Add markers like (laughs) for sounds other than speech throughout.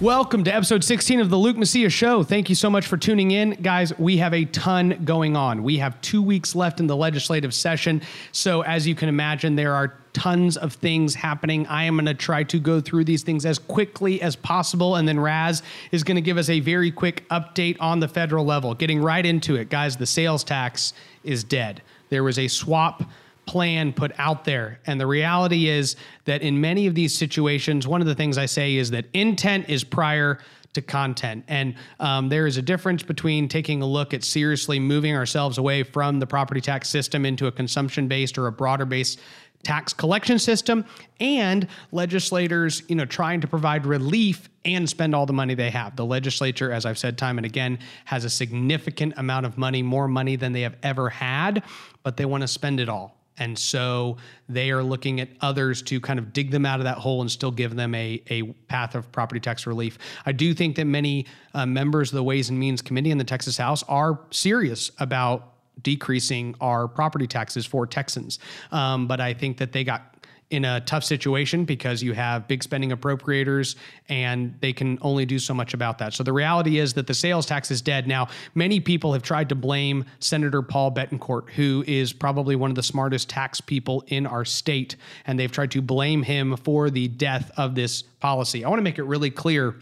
Welcome to episode 16 of the Luke Macias Show. Thank you so much for tuning in. Guys, we have a ton going on. We have two weeks left in the legislative session. So, as you can imagine, there are tons of things happening. I am going to try to go through these things as quickly as possible. And then Raz is going to give us a very quick update on the federal level. Getting right into it, guys, the sales tax is dead. There was a swap plan put out there. And the reality is that in many of these situations, one of the things I say is that intent is prior to content. And um, there is a difference between taking a look at seriously moving ourselves away from the property tax system into a consumption based or a broader based tax collection system and legislators you know trying to provide relief and spend all the money they have the legislature as i've said time and again has a significant amount of money more money than they have ever had but they want to spend it all and so they are looking at others to kind of dig them out of that hole and still give them a, a path of property tax relief. I do think that many uh, members of the Ways and Means Committee in the Texas House are serious about decreasing our property taxes for Texans. Um, but I think that they got in a tough situation because you have big spending appropriators and they can only do so much about that. So the reality is that the sales tax is dead. Now, many people have tried to blame Senator Paul Bettencourt, who is probably one of the smartest tax people in our state, and they've tried to blame him for the death of this policy. I want to make it really clear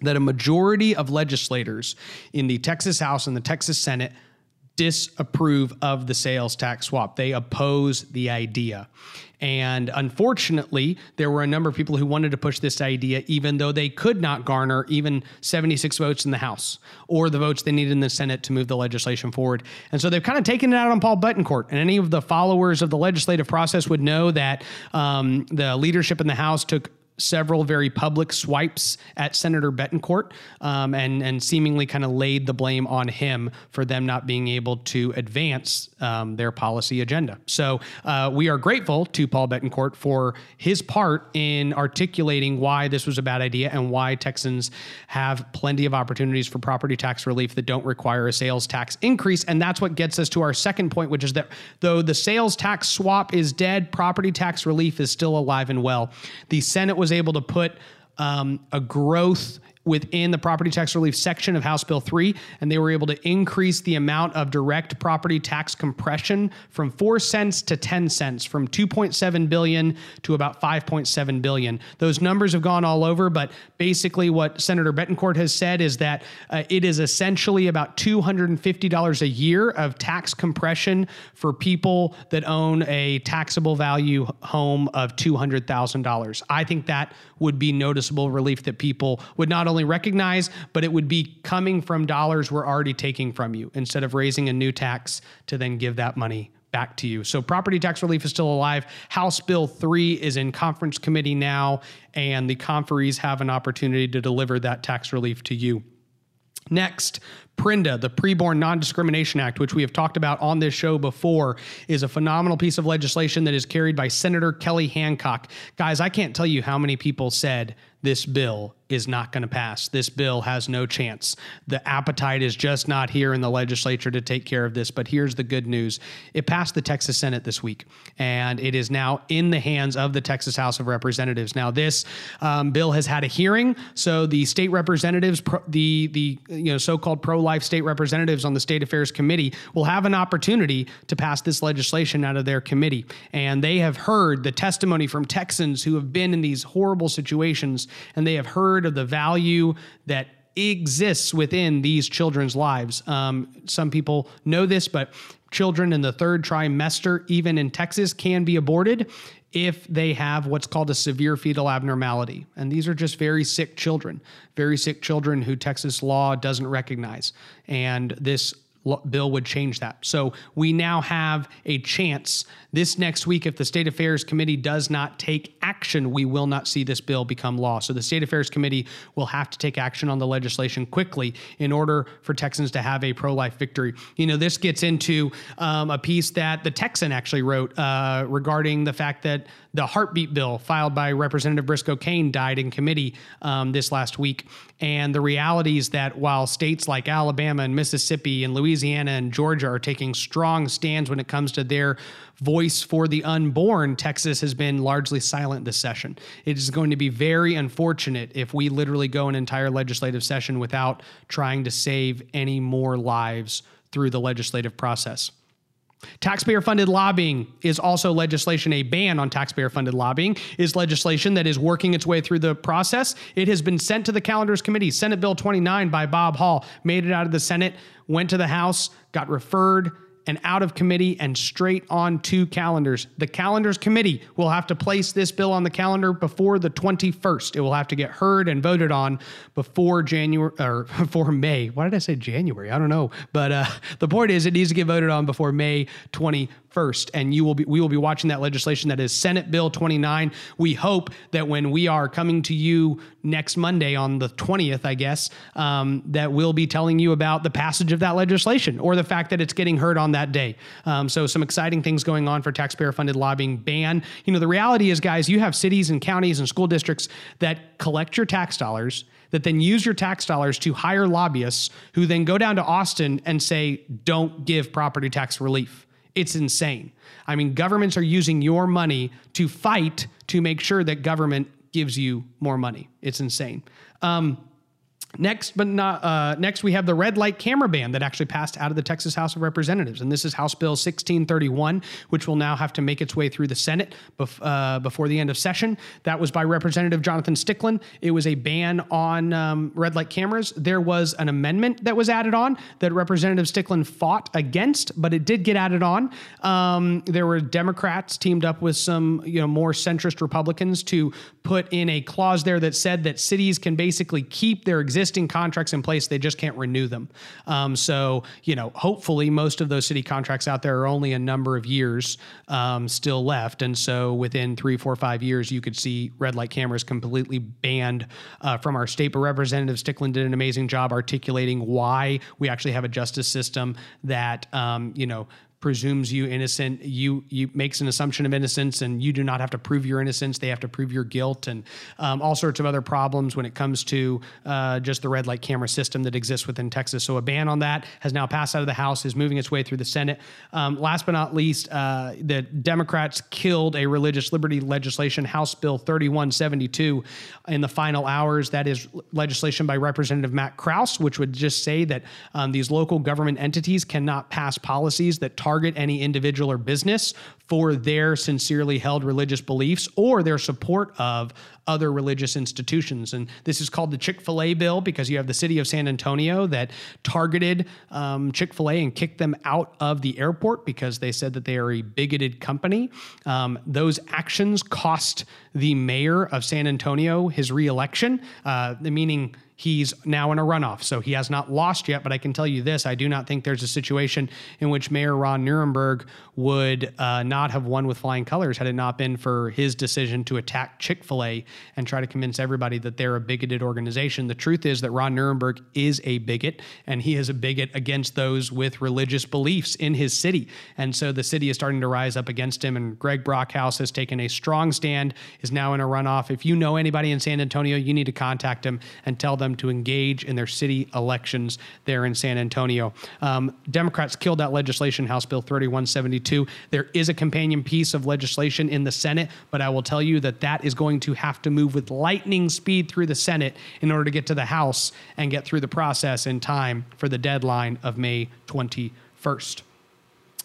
that a majority of legislators in the Texas House and the Texas Senate disapprove of the sales tax swap. They oppose the idea. And unfortunately, there were a number of people who wanted to push this idea, even though they could not garner even 76 votes in the House or the votes they needed in the Senate to move the legislation forward. And so they've kind of taken it out on Paul Bettencourt. And any of the followers of the legislative process would know that um, the leadership in the House took several very public swipes at Senator Bettencourt um, and, and seemingly kind of laid the blame on him for them not being able to advance um, their policy agenda. So uh, we are grateful to Paul Bettencourt for his part in articulating why this was a bad idea and why Texans have plenty of opportunities for property tax relief that don't require a sales tax increase. And that's what gets us to our second point, which is that though the sales tax swap is dead, property tax relief is still alive and well. The Senate was able to put um, a growth within the property tax relief section of House Bill 3, and they were able to increase the amount of direct property tax compression from 4 cents to 10 cents, from 2.7 billion to about 5.7 billion. Those numbers have gone all over, but basically what Senator Bettencourt has said is that uh, it is essentially about $250 a year of tax compression for people that own a taxable value home of $200,000. I think that would be noticeable relief that people would not only recognize, but it would be coming from dollars we're already taking from you instead of raising a new tax to then give that money back to you. So property tax relief is still alive. House Bill 3 is in conference committee now, and the conferees have an opportunity to deliver that tax relief to you. Next, PRINDA, the Preborn Non Discrimination Act, which we have talked about on this show before, is a phenomenal piece of legislation that is carried by Senator Kelly Hancock. Guys, I can't tell you how many people said this bill is not going to pass. This bill has no chance. The appetite is just not here in the legislature to take care of this. But here's the good news it passed the Texas Senate this week, and it is now in the hands of the Texas House of Representatives. Now, this um, bill has had a hearing, so the state representatives, pro, the, the you know, so called pro life state representatives on the State Affairs Committee, will have an opportunity to pass this legislation out of their committee. And they have heard the testimony from Texans who have been in these horrible situations, and they have heard of the value that exists within these children's lives. Um, some people know this, but children in the third trimester, even in Texas, can be aborted if they have what's called a severe fetal abnormality. And these are just very sick children, very sick children who Texas law doesn't recognize. And this bill would change that. So we now have a chance This next week, if the State Affairs Committee does not take action, we will not see this bill become law. So the State Affairs Committee will have to take action on the legislation quickly in order for Texans to have a pro life victory. You know, this gets into um, a piece that the Texan actually wrote uh, regarding the fact that the heartbeat bill filed by Representative Briscoe Cain died in committee um, this last week. And the reality is that while states like Alabama and Mississippi and Louisiana and Georgia are taking strong stands when it comes to their voice for the unborn, Texas has been largely silent this session. It is going to be very unfortunate if we literally go an entire legislative session without trying to save any more lives through the legislative process. Taxpayer funded lobbying is also legislation. A ban on taxpayer funded lobbying is legislation that is working its way through the process. It has been sent to the calendars committee. Senate Bill 29 by Bob Hall made it out of the Senate, went to the House, got referred and out of committee and straight on to calendars. The calendars committee will have to place this bill on the calendar before the 21st. It will have to get heard and voted on before January or (laughs) before May. Why did I say January? I don't know. But uh, the point is, it needs to get voted on before May 21st first, and you will be we will be watching that legislation that is Senate Bill 29. We hope that when we are coming to you next Monday on the 20th, I guess, um, that we'll be telling you about the passage of that legislation or the fact that it's getting heard on that day. Um, so some exciting things going on for taxpayer-funded lobbying ban. You know, the reality is, guys, you have cities and counties and school districts that collect your tax dollars that then use your tax dollars to hire lobbyists who then go down to Austin and say, don't give property tax relief. It's insane. I mean, governments are using your money to fight to make sure that government gives you more money. It's insane. Um, Next, but not uh, next, we have the red light camera ban that actually passed out of the Texas House of Representatives, and this is House Bill 1631, which will now have to make its way through the Senate bef- uh, before the end of session. That was by Representative Jonathan Stickland. It was a ban on um, red light cameras. There was an amendment that was added on that Representative Stickland fought against, but it did get added on. Um, there were Democrats teamed up with some, you know, more centrist Republicans to put in a clause there that said that cities can basically keep their existing existing contracts in place, they just can't renew them. Um, so, you know, hopefully most of those city contracts out there are only a number of years um, still left. And so within three, four, five years, you could see red light cameras completely banned uh, from our state. But Representative Stickland did an amazing job articulating why we actually have a justice system that, um, you know, presumes you innocent. You you makes an assumption of innocence, and you do not have to prove your innocence. They have to prove your guilt, and um, all sorts of other problems when it comes to uh, just the red light camera system that exists within Texas. So a ban on that has now passed out of the House, is moving its way through the Senate. Um, last but not least, uh, the Democrats killed a religious liberty legislation, House Bill 3172, in the final hours. That is legislation by Representative Matt Krause, which would just say that um, these local government entities cannot pass policies that target target any individual or business for their sincerely held religious beliefs or their support of other religious institutions. And this is called the Chick fil A bill because you have the city of San Antonio that targeted um, Chick fil A and kicked them out of the airport because they said that they are a bigoted company. Um, those actions cost the mayor of San Antonio his reelection, uh, meaning He's now in a runoff, so he has not lost yet. But I can tell you this: I do not think there's a situation in which Mayor Ron Nirenberg would uh, not have won with flying colors had it not been for his decision to attack Chick Fil A and try to convince everybody that they're a bigoted organization. The truth is that Ron Nirenberg is a bigot, and he is a bigot against those with religious beliefs in his city. And so the city is starting to rise up against him. And Greg Brockhouse has taken a strong stand, is now in a runoff. If you know anybody in San Antonio, you need to contact him and tell them to engage in their city elections there in San Antonio. Um, Democrats killed that legislation, House Bill 3172. There is a companion piece of legislation in the Senate, but I will tell you that that is going to have to move with lightning speed through the Senate in order to get to the House and get through the process in time for the deadline of May 21st.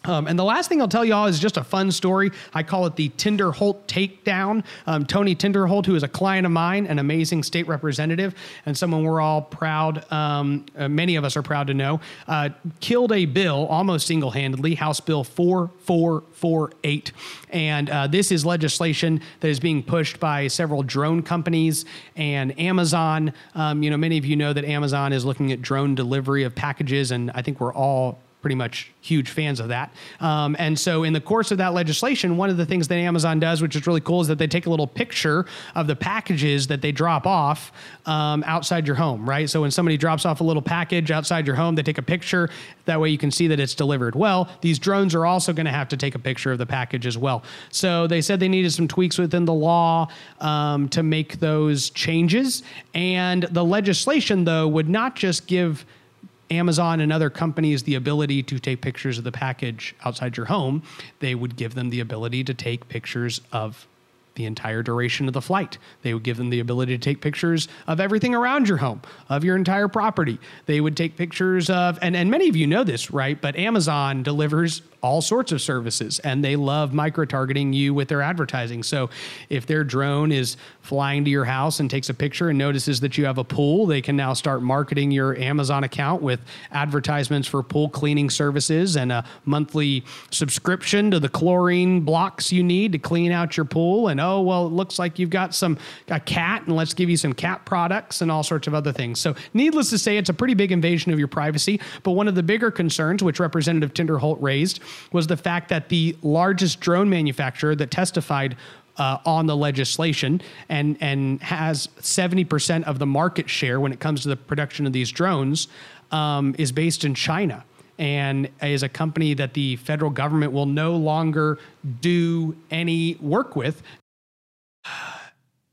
Um, and the last thing I'll tell y'all is just a fun story. I call it the Tinderholt takedown. Um, Tony Tinderholt, who is a client of mine, an amazing state representative, and someone we're all proud, um, uh, many of us are proud to know, uh, killed a bill almost single handedly, House Bill 4448. And uh, this is legislation that is being pushed by several drone companies and Amazon. Um, you know, many of you know that Amazon is looking at drone delivery of packages, and I think we're all pretty much huge fans of that. Um, and so, in the course of that legislation, one of the things that Amazon does, which is really cool, is that they take a little picture of the packages that they drop off um, outside your home, right? So, when somebody drops off a little package outside your home, they take a picture. That way, you can see that it's delivered. Well, these drones are also going to have to take a picture of the package as well. So, they said they needed some tweaks within the law um, to make those changes. And the legislation, though, would not just give Amazon and other companies the ability to take pictures of the package outside your home, they would give them the ability to take pictures of the entire duration of the flight. They would give them the ability to take pictures of everything around your home, of your entire property. They would take pictures of, and, and many of you know this, right? But Amazon delivers all sorts of services and they love micro targeting you with their advertising. So if their drone is flying to your house and takes a picture and notices that you have a pool, they can now start marketing your Amazon account with advertisements for pool cleaning services and a monthly subscription to the chlorine blocks you need to clean out your pool. And oh, well, it looks like you've got some a cat and let's give you some cat products and all sorts of other things. So needless to say, it's a pretty big invasion of your privacy. But one of the bigger concerns, which Representative Tinderholt raised, was the fact that the largest drone manufacturer that testified uh, on the legislation and and has 70% of the market share when it comes to the production of these drones um, is based in China and is a company that the federal government will no longer do any work with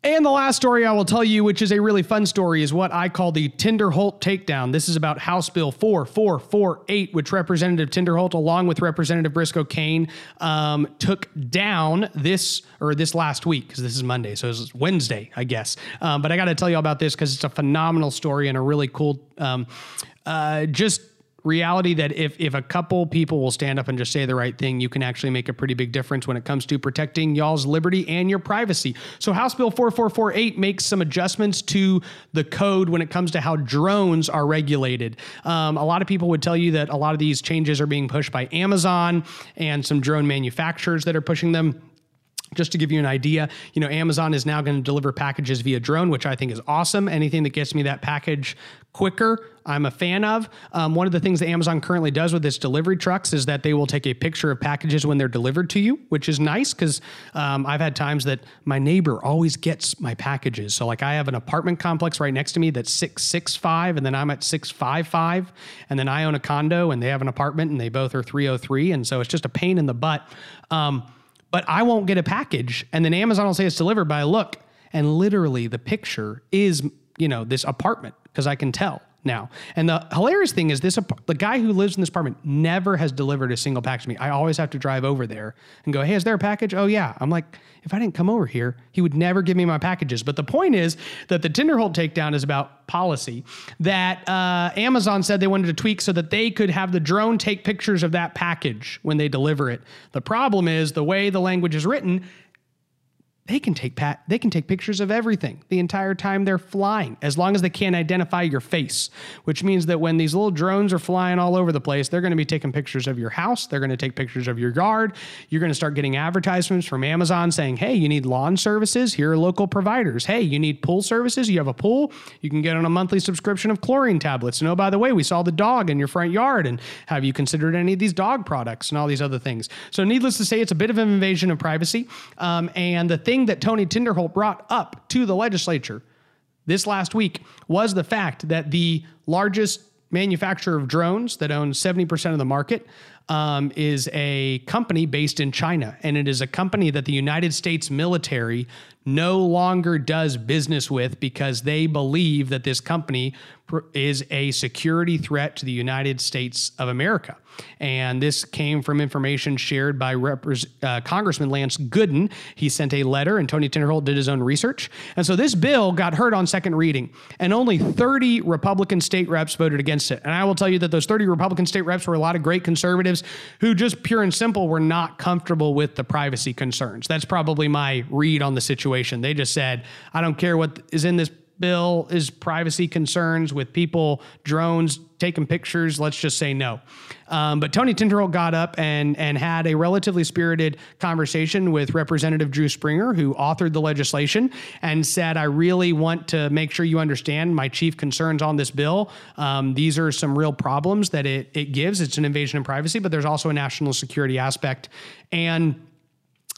and the last story I will tell you, which is a really fun story, is what I call the Tinderholt takedown. This is about House Bill 4448, which Representative Tinderholt, along with Representative Briscoe Cain, um, took down this or this last week because this is Monday, so it's Wednesday, I guess. Um, but I got to tell you about this because it's a phenomenal story and a really cool, um, uh, just reality that if if a couple people will stand up and just say the right thing, you can actually make a pretty big difference when it comes to protecting y'all's liberty and your privacy. So House Bill 4448 makes some adjustments to the code when it comes to how drones are regulated. Um, a lot of people would tell you that a lot of these changes are being pushed by Amazon and some drone manufacturers that are pushing them just to give you an idea, you know, Amazon is now going to deliver packages via drone, which I think is awesome. Anything that gets me that package quicker, I'm a fan of. Um, one of the things that Amazon currently does with its delivery trucks is that they will take a picture of packages when they're delivered to you, which is nice because um, I've had times that my neighbor always gets my packages. So, like, I have an apartment complex right next to me that's 665, and then I'm at 655, and then I own a condo and they have an apartment and they both are 303. And so it's just a pain in the butt. Um, but I won't get a package. And then Amazon will say it's delivered, but I look and literally the picture is, you know, this apartment because I can tell now. And the hilarious thing is this the guy who lives in this apartment never has delivered a single package to me. I always have to drive over there and go, "Hey, is there a package?" "Oh yeah." I'm like, "If I didn't come over here, he would never give me my packages." But the point is that the Tinderholt takedown is about policy that uh, Amazon said they wanted to tweak so that they could have the drone take pictures of that package when they deliver it. The problem is the way the language is written they can take pat they can take pictures of everything the entire time they're flying as long as they can't identify your face which means that when these little drones are flying all over the place they're going to be taking pictures of your house they're going to take pictures of your yard you're going to start getting advertisements from Amazon saying hey you need lawn services here are local providers. Hey you need pool services you have a pool you can get on a monthly subscription of chlorine tablets. And oh by the way we saw the dog in your front yard and have you considered any of these dog products and all these other things? So needless to say it's a bit of an invasion of privacy um, and the thing thing that Tony Tinderholt brought up to the legislature this last week was the fact that the largest manufacturer of drones that owns 70% of the market um, is a company based in China. And it is a company that the United States military no longer does business with because they believe that this company is a security threat to the United States of America. And this came from information shared by uh, Congressman Lance Gooden. He sent a letter, and Tony Tinderholt did his own research. And so this bill got heard on second reading, and only 30 Republican state reps voted against it. And I will tell you that those 30 Republican state reps were a lot of great conservatives who just pure and simple were not comfortable with the privacy concerns. That's probably my read on the situation. They just said, I don't care what is in this bill is privacy concerns with people, drones taking pictures. Let's just say no. Um, but Tony Tinderholt got up and and had a relatively spirited conversation with Representative Drew Springer, who authored the legislation, and said, "I really want to make sure you understand my chief concerns on this bill. Um, these are some real problems that it it gives. It's an invasion of privacy, but there's also a national security aspect and."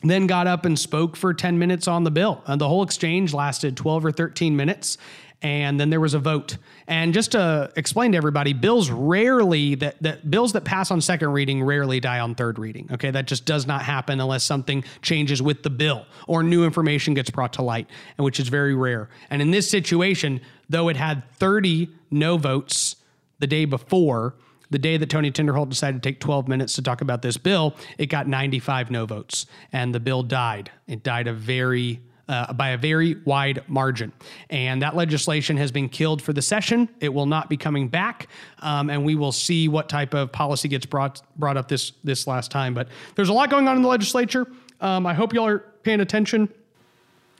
Then got up and spoke for 10 minutes on the bill. Uh, the whole exchange lasted 12 or 13 minutes and then there was a vote. And just to explain to everybody, bills rarely that, that bills that pass on second reading rarely die on third reading. Okay, that just does not happen unless something changes with the bill or new information gets brought to light, and which is very rare. And in this situation, though it had 30 no votes the day before, the day that Tony Tinderholt decided to take 12 minutes to talk about this bill, it got 95 no votes, and the bill died. It died a very uh, by a very wide margin. And that legislation has been killed for the session. It will not be coming back, um, and we will see what type of policy gets brought brought up this this last time. But there's a lot going on in the legislature. Um, I hope y'all are paying attention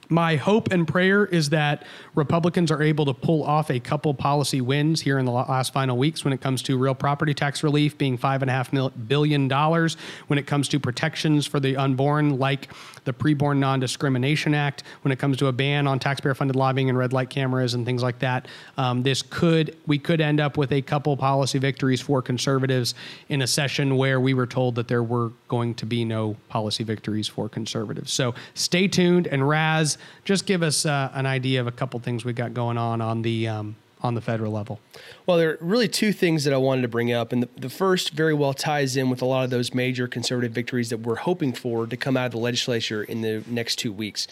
my hope and prayer is that Republicans are able to pull off a couple policy wins here in the last final weeks when it comes to real property tax relief being five and a half billion dollars, when it comes to protections for the unborn, like the Preborn Non Discrimination Act, when it comes to a ban on taxpayer funded lobbying and red light cameras and things like that. Um, this could, we could end up with a couple policy victories for conservatives in a session where we were told that there were going to be no policy victories for conservatives. So stay tuned and Raz just give us uh, an idea of a couple things we got going on on the um, on the federal level. Well, there are really two things that I wanted to bring up, and the, the first very well ties in with a lot of those major conservative victories that we're hoping for to come out of the legislature in the next two weeks.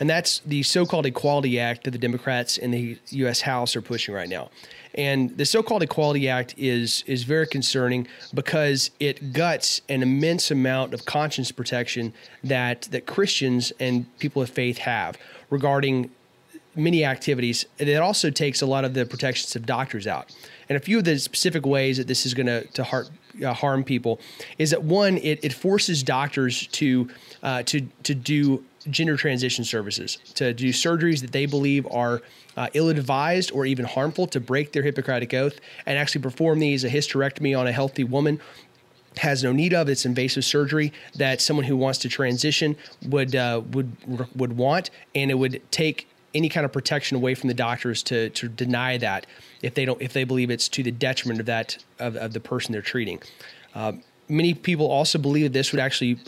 And that's the so called Equality Act that the Democrats in the U.S. House are pushing right now. And the so-called Equality Act is is very concerning because it guts an immense amount of conscience protection that that Christians and people of faith have regarding many activities. It also takes a lot of the protections of doctors out. And a few of the specific ways that this is going to to uh, harm people is that one, it, it forces doctors to uh, to to do gender transition services, to do surgeries that they believe are uh, ill advised or even harmful, to break their Hippocratic oath and actually perform these a hysterectomy on a healthy woman has no need of. It's invasive surgery that someone who wants to transition would uh, would would want, and it would take any kind of protection away from the doctors to to deny that if they don't if they believe it's to the detriment of that of, of the person they're treating. Um, many people also believe that this would actually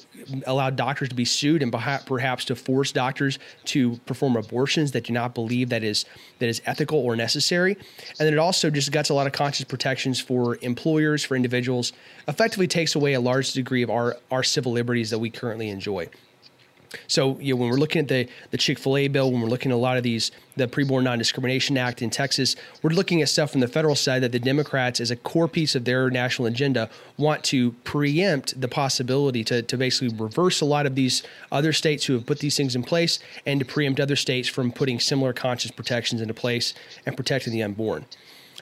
allow doctors to be sued and perhaps to force doctors to perform abortions that do not believe that is that is ethical or necessary. And then it also just gets a lot of conscious protections for employers, for individuals, effectively takes away a large degree of our, our civil liberties that we currently enjoy. So you know, when we're looking at the the Chick Fil A bill, when we're looking at a lot of these, the Preborn Non Discrimination Act in Texas, we're looking at stuff from the federal side that the Democrats, as a core piece of their national agenda, want to preempt the possibility to to basically reverse a lot of these other states who have put these things in place, and to preempt other states from putting similar conscious protections into place and protecting the unborn.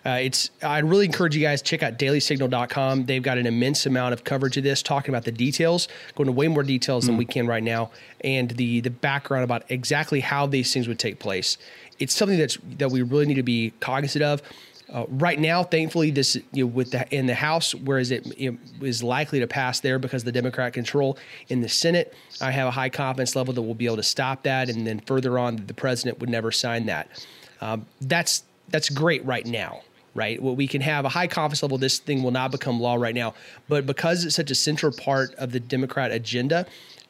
Uh, it's I'd really encourage you guys to check out dailysignal.com. They've got an immense amount of coverage of this, talking about the details, going to way more details mm. than we can right now, and the the background about exactly how these things would take place. It's something that's that we really need to be cognizant of. Uh, right now, thankfully, this you know, with the in the House, whereas it, it is likely to pass there because the Democrat control in the Senate, I have a high confidence level that we'll be able to stop that, and then further on, the president would never sign that. Um, that's that's great right now right? Well, we can have a high confidence level this thing will not become law right now, but because it's such a central part of the Democrat agenda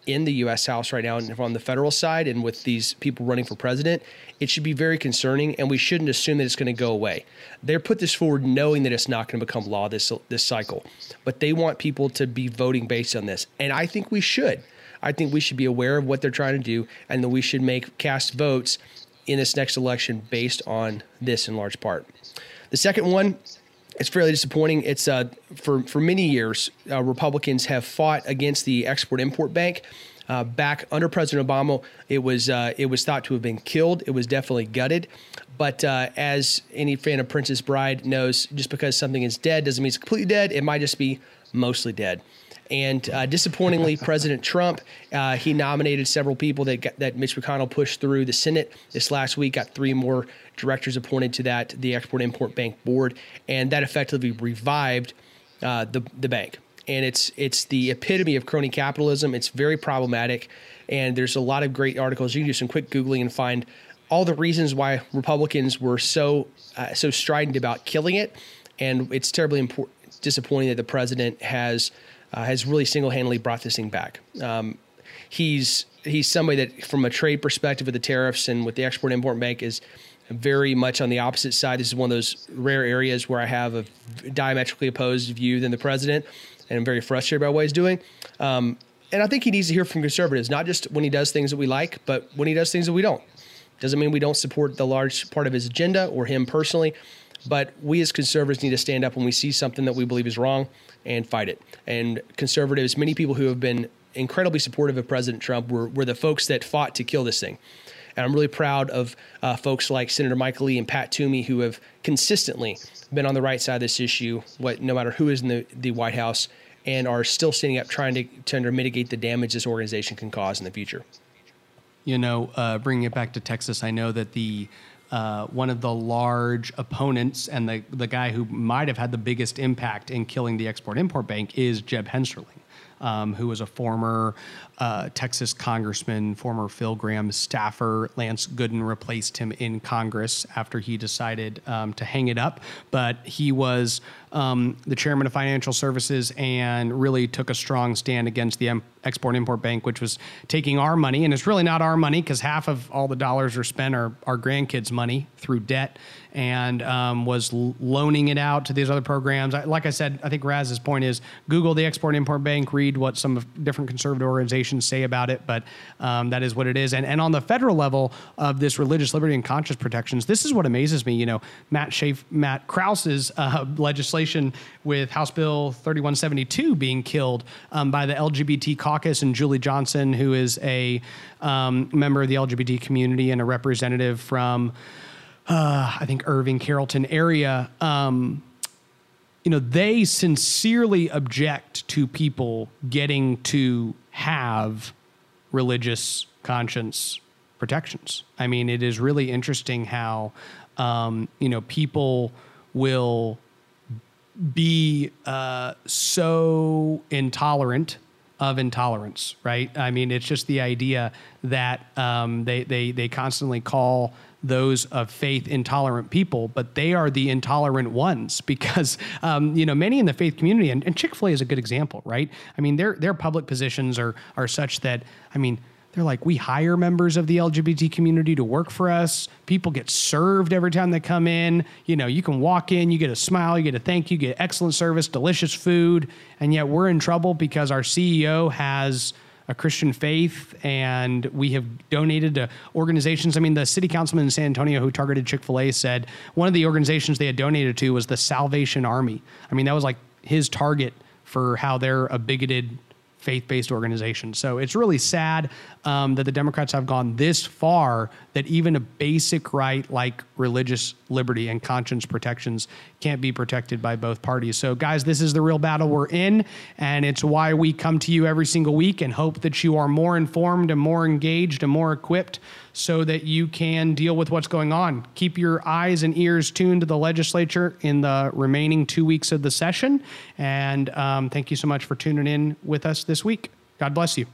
in the U.S. House right now, and on the federal side, and with these people running for president, it should be very concerning, and we shouldn't assume that it's going to go away. They're put this forward knowing that it's not going to become law this this cycle, but they want people to be voting based on this, and I think we should. I think we should be aware of what they're trying to do, and that we should make cast votes in this next election based on this in large part. The second one, it's fairly disappointing. It's uh, for for many years, uh, Republicans have fought against the Export Import Bank. Uh, back under President Obama, it was uh, it was thought to have been killed. It was definitely gutted. But uh, as any fan of Princess Bride knows, just because something is dead doesn't mean it's completely dead. It might just be mostly dead. And uh, disappointingly, (laughs) President Trump uh, he nominated several people that got, that Mitch McConnell pushed through the Senate this last week. Got three more directors appointed to that the Export Import Bank board, and that effectively revived uh, the the bank. And it's it's the epitome of crony capitalism. It's very problematic, and there's a lot of great articles. You can do some quick googling and find all the reasons why Republicans were so uh, so strident about killing it, and it's terribly important, disappointing that the president has uh, has really single handedly brought this thing back. Um, he's he's somebody that, from a trade perspective, with the tariffs and with the Export Import Bank, is very much on the opposite side. This is one of those rare areas where I have a diametrically opposed view than the president, and I'm very frustrated by what he's doing. Um, and I think he needs to hear from conservatives, not just when he does things that we like, but when he does things that we don't. Doesn't mean we don't support the large part of his agenda or him personally, but we as conservatives need to stand up when we see something that we believe is wrong and fight it. And conservatives, many people who have been incredibly supportive of President Trump were, were the folks that fought to kill this thing. And I'm really proud of uh, folks like Senator Michael Lee and Pat Toomey who have consistently been on the right side of this issue, what no matter who is in the, the White House, and are still standing up trying to, to mitigate the damage this organization can cause in the future you know, uh, bringing it back to Texas, I know that the uh, one of the large opponents and the the guy who might have had the biggest impact in killing the Export Import Bank is Jeb Hensarling. Um, who was a former uh, Texas congressman, former Phil Gramm staffer. Lance Gooden replaced him in Congress after he decided um, to hang it up. But he was um, the chairman of financial services and really took a strong stand against the Export Import Bank, which was taking our money. And it's really not our money because half of all the dollars are spent are our grandkids' money through debt and um, was loaning it out to these other programs. I, like I said, I think Raz's point is Google the Export Import Bank, read what some different conservative organizations say about it, but um, that is what it is. And, and on the federal level of this religious liberty and conscience protections, this is what amazes me. You know, Matt Matt Krause's uh, legislation (laughs) legislation with House Bill 3172 being killed um, by the LGBT caucus and Julie Johnson, who is a um, member of the LGBT community and a representative from, uh, I think, Irving, Carrollton area. Um, you know, they sincerely object to people getting to have religious conscience protections. I mean, it is really interesting how, um, you know, people will be uh, so intolerant of intolerance, right? I mean, it's just the idea that um, they, they, they constantly call those of faith intolerant people, but they are the intolerant ones (laughs) because, um, you know, many in the faith community, and, and Chick fil A is a good example, right? I mean, their, their public positions are, are such that, I mean, they're like, we hire members of the LGBT community to work for us. People get served every time they come in. You know, you can walk in, you get a smile, you get a thank you, get excellent service, delicious food, and yet we're in trouble because our CEO has a Christian faith and we have donated to organizations. I mean, the city councilman in San Antonio who targeted Chick fil A said one of the organizations they had donated to was the Salvation Army. I mean, that was like his target for how they're a bigoted faith-based organization. So it's really sad um, that the Democrats have gone this far that even a basic right like religious liberty and conscience protections can't be protected by both parties. So, guys, this is the real battle we're in, and it's why we come to you every single week and hope that you are more informed and more engaged and more equipped so that you can deal with what's going on. Keep your eyes and ears tuned to the legislature in the remaining two weeks of the session. And um, thank you so much for tuning in with us this week. God bless you.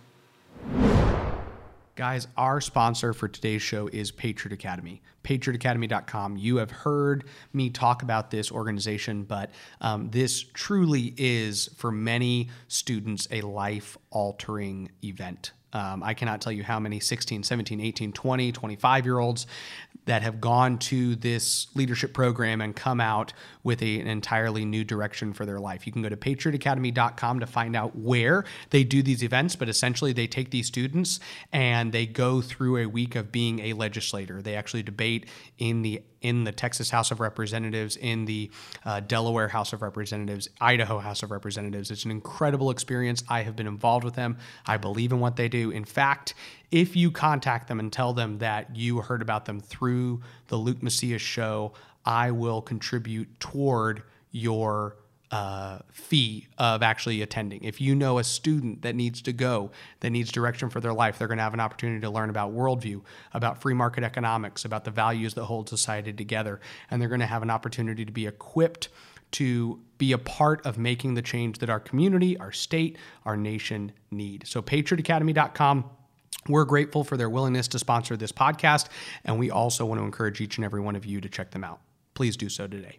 Guys, our sponsor for today's show is Patriot Academy. PatriotAcademy.com. You have heard me talk about this organization, but um, this truly is for many students a life altering event. Um, I cannot tell you how many 16, 17, 18, 20, 25 year olds that have gone to this leadership program and come out with a, an entirely new direction for their life. You can go to patriotacademy.com to find out where they do these events, but essentially they take these students and they go through a week of being a legislator. They actually debate in the in the Texas House of Representatives, in the uh, Delaware House of Representatives, Idaho House of Representatives. It's an incredible experience. I have been involved with them. I believe in what they do. In fact, if you contact them and tell them that you heard about them through the Luke Macias show, I will contribute toward your uh, fee of actually attending. If you know a student that needs to go, that needs direction for their life, they're going to have an opportunity to learn about worldview, about free market economics, about the values that hold society together, and they're going to have an opportunity to be equipped to be a part of making the change that our community, our state, our nation need. So, patriotacademy.com. We're grateful for their willingness to sponsor this podcast, and we also want to encourage each and every one of you to check them out. Please do so today.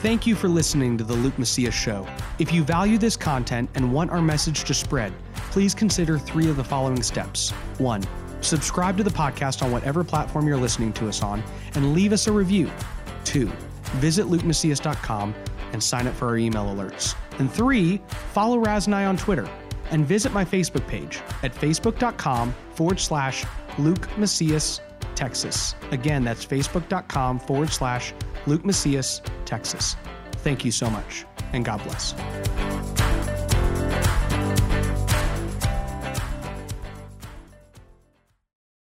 Thank you for listening to the Luke Macias Show. If you value this content and want our message to spread, please consider three of the following steps. One, subscribe to the podcast on whatever platform you're listening to us on and leave us a review. Two, visit lukemacias.com and sign up for our email alerts. And three, follow Raz and I on Twitter and visit my Facebook page at facebook.com forward slash Luke Macias, Texas. Again, that's facebook.com forward slash Luke Macias, Texas. Thank you so much, and God bless.